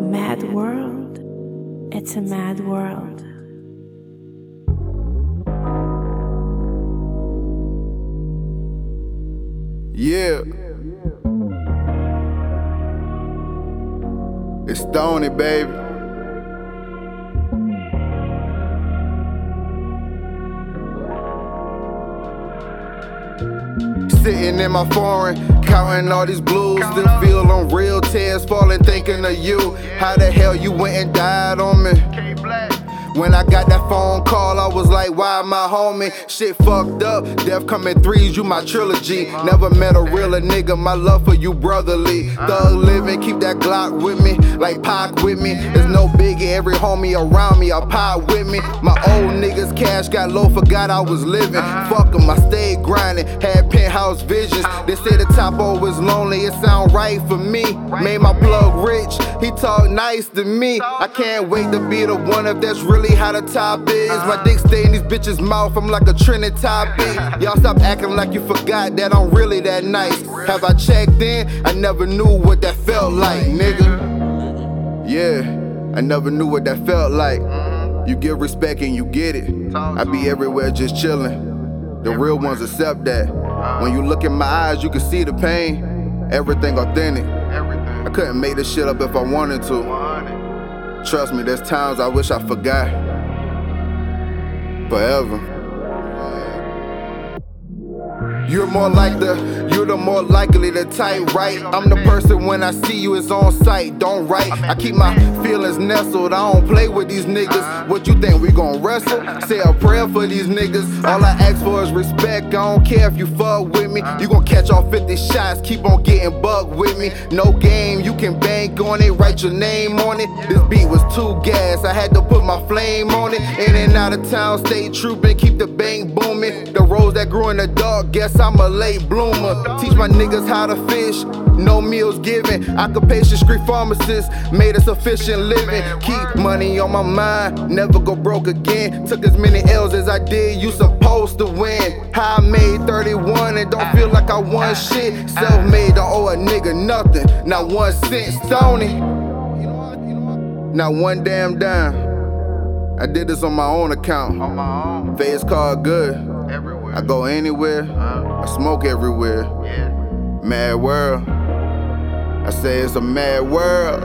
Mad world. It's a mad world. Yeah. It's Stony, baby. Sitting in my foreign, counting all these blues. Still feel on real tears falling, thinking of you. How the hell you went and died on me? When I got that phone call, I was like, why my homie? Shit fucked up. Death coming threes, you my trilogy. Never met a realer nigga, my love for you brotherly. Thug living, keep that Glock with me, like Pac with me. There's no biggie, every homie around me, a pie with me. My old niggas cash got low, forgot I was living. Fuck 'em, I stayed grinding, had penthouse visions. They say the top always lonely, it sound right for me. Made my plug rich, he talk nice to me. I can't wait to be the one if that's really how the top is. My dick stay in these bitches' mouth, I'm like a Trinity topic. Y'all stop acting like you forgot that I'm really that nice. Have I checked in? I never knew what that felt like, nigga. Yeah, I never knew what that felt like. You give respect and you get it. I be everywhere just chillin'. The real ones accept that. When you look in my eyes, you can see the pain. Everything authentic. I couldn't make this shit up if I wanted to. Trust me, there's times I wish I forgot. Forever. You're more like the, you're the more likely the type, right? I'm the person when I see you, it's on sight, don't write. I keep my feelings nestled, I don't play with these niggas. What you think, we gon' wrestle? Say a prayer for these niggas. All I ask for is respect, I don't care if you fuck with me. You gon' catch all 50 shots, keep on getting bugged with me. No game, you can bank on it, write your name on it. This beat was too gas, I had to put my flame on it. In and out of town, stay trooping, keep the bank booming. The rose that grew in the dark, guess I'm a late bloomer. Teach my niggas how to fish. No meals given. Occupation street pharmacist made a sufficient living. Keep money on my mind. Never go broke again. Took as many L's as I did. You supposed to win. How I made 31 and don't feel like I won ah, shit. Ah. Self made, don't owe a nigga nothing. Not one cent. Stony. Not one damn dime. I did this on my own account. On my own. Face card good. Everywhere. I go anywhere. I smoke everywhere. Yeah. Mad world. I say it's a mad world.